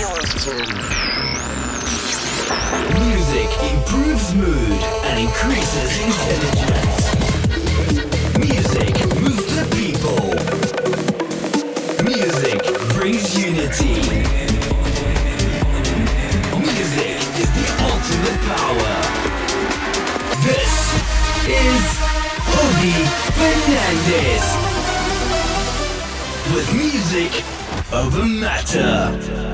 Music improves mood and increases intelligence. Music moves the people. Music brings unity. Music is the ultimate power. This is Obie Fernandez. With music over matter.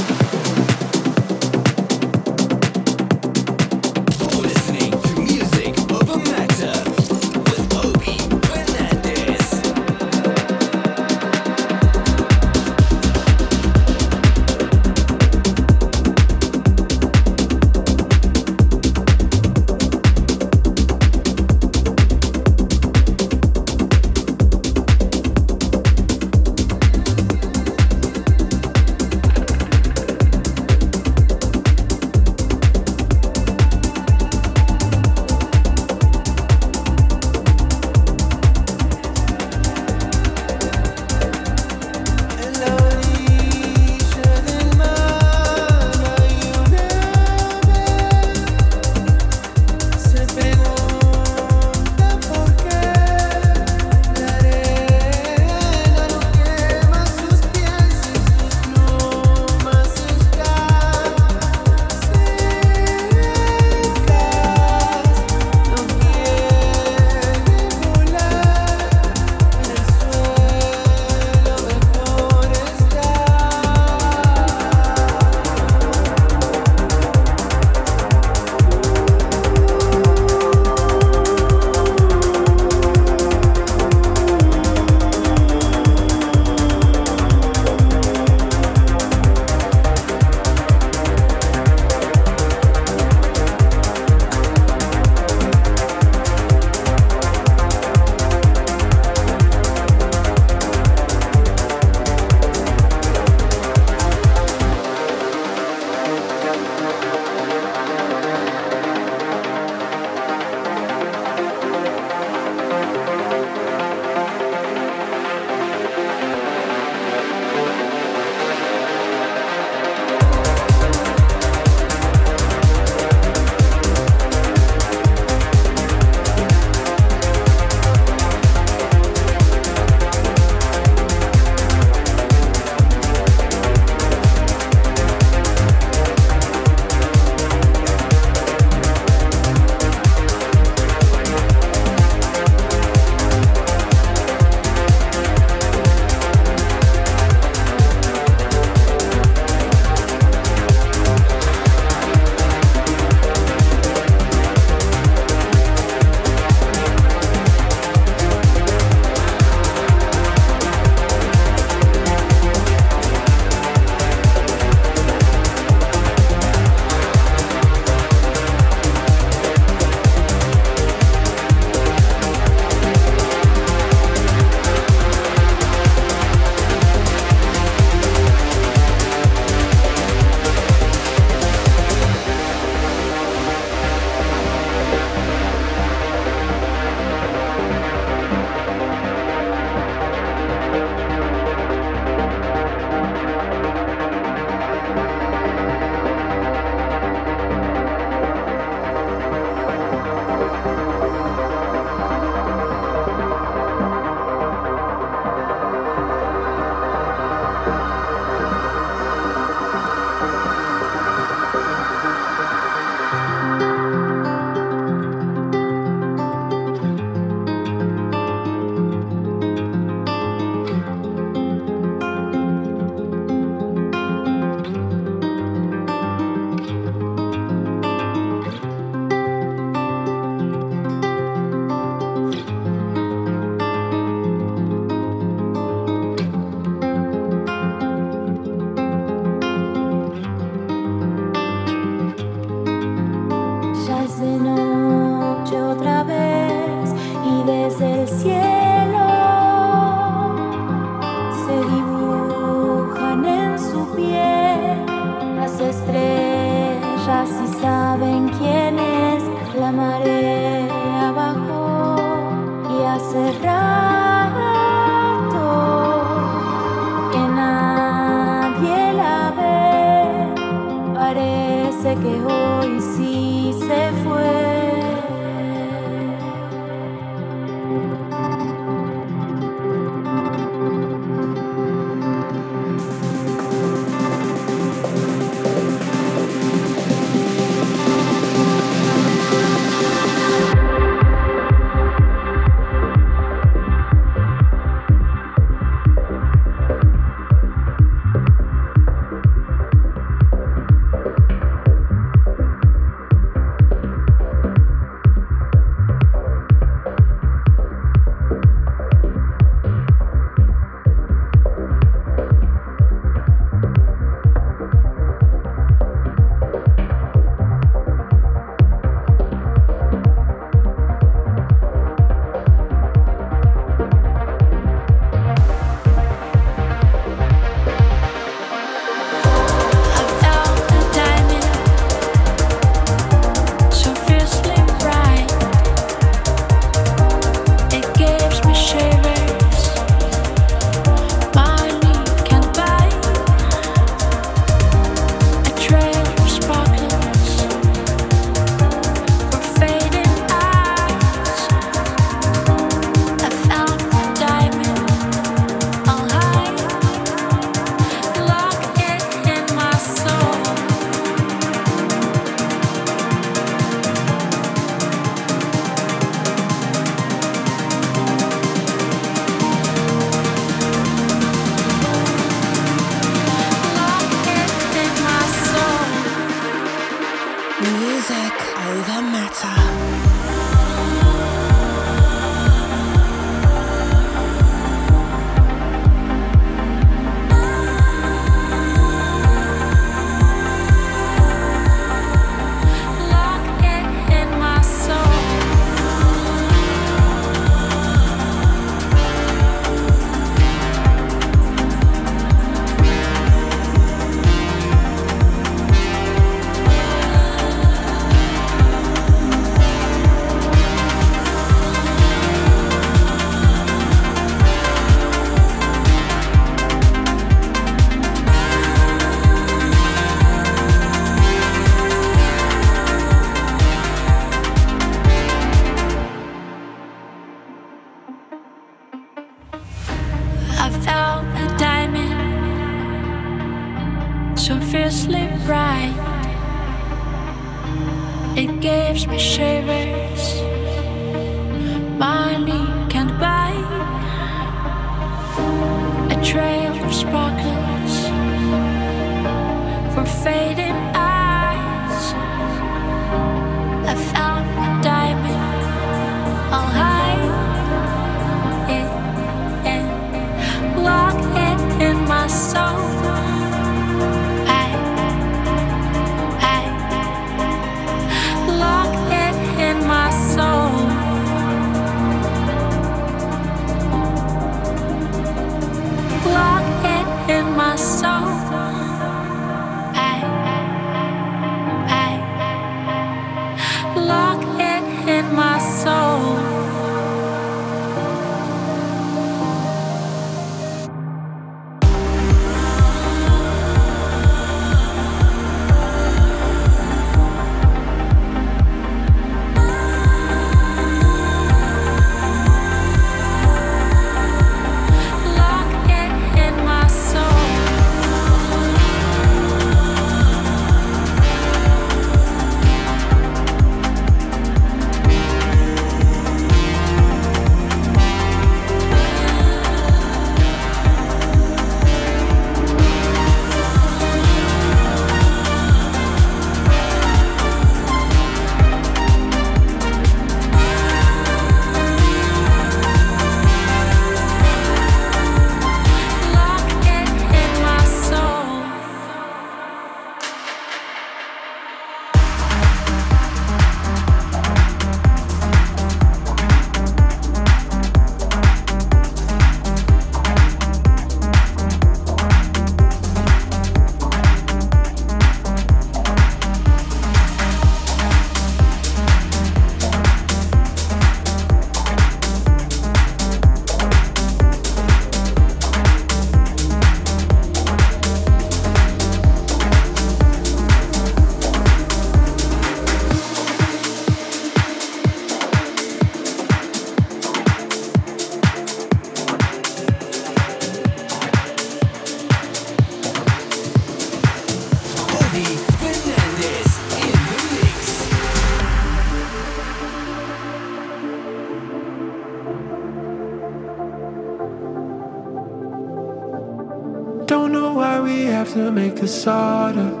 Have